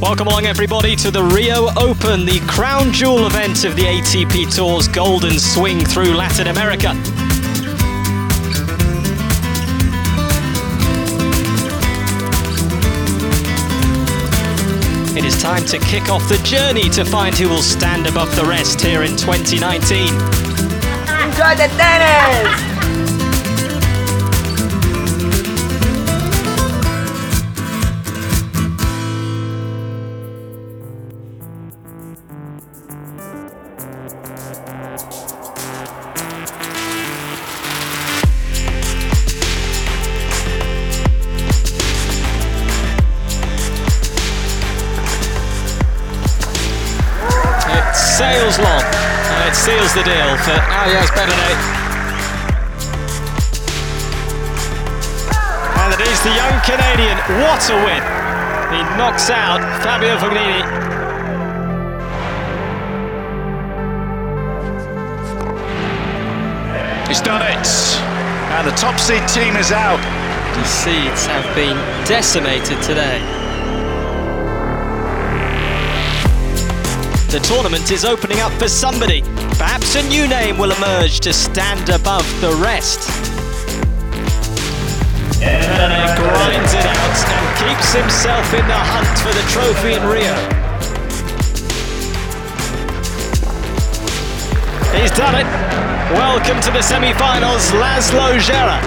Welcome along, everybody, to the Rio Open, the crown jewel event of the ATP Tour's golden swing through Latin America. It is time to kick off the journey to find who will stand above the rest here in 2019. Enjoy the tennis! Sails long, and it seals the deal for Aljaz Bedene. And it is the young Canadian. What a win! He knocks out Fabio Fognini. He's done it. And the top seed team is out. The seeds have been decimated today. The tournament is opening up for somebody. Perhaps a new name will emerge to stand above the rest. And he grinds it out and keeps himself in the hunt for the trophy in Rio. He's done it. Welcome to the semi-finals, Laslo Djere.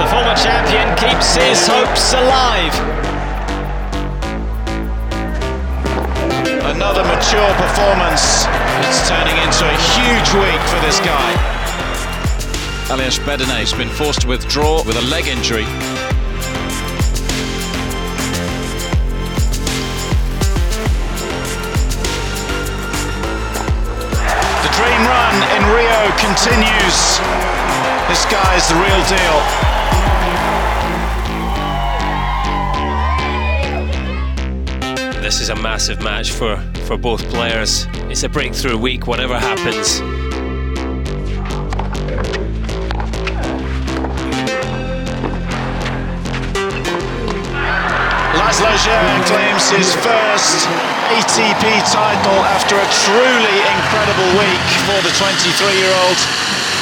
The former champion keeps his hopes alive. Another mature performance. It's turning into a huge week for this guy. Aljaz Bedene's been forced to withdraw with a leg injury. The dream run in Rio continues. This guy is the real deal. This is a massive match for, for both players. It's a breakthrough week, whatever happens. Laslo claims his first ATP title after a truly incredible week for the 23-year-old.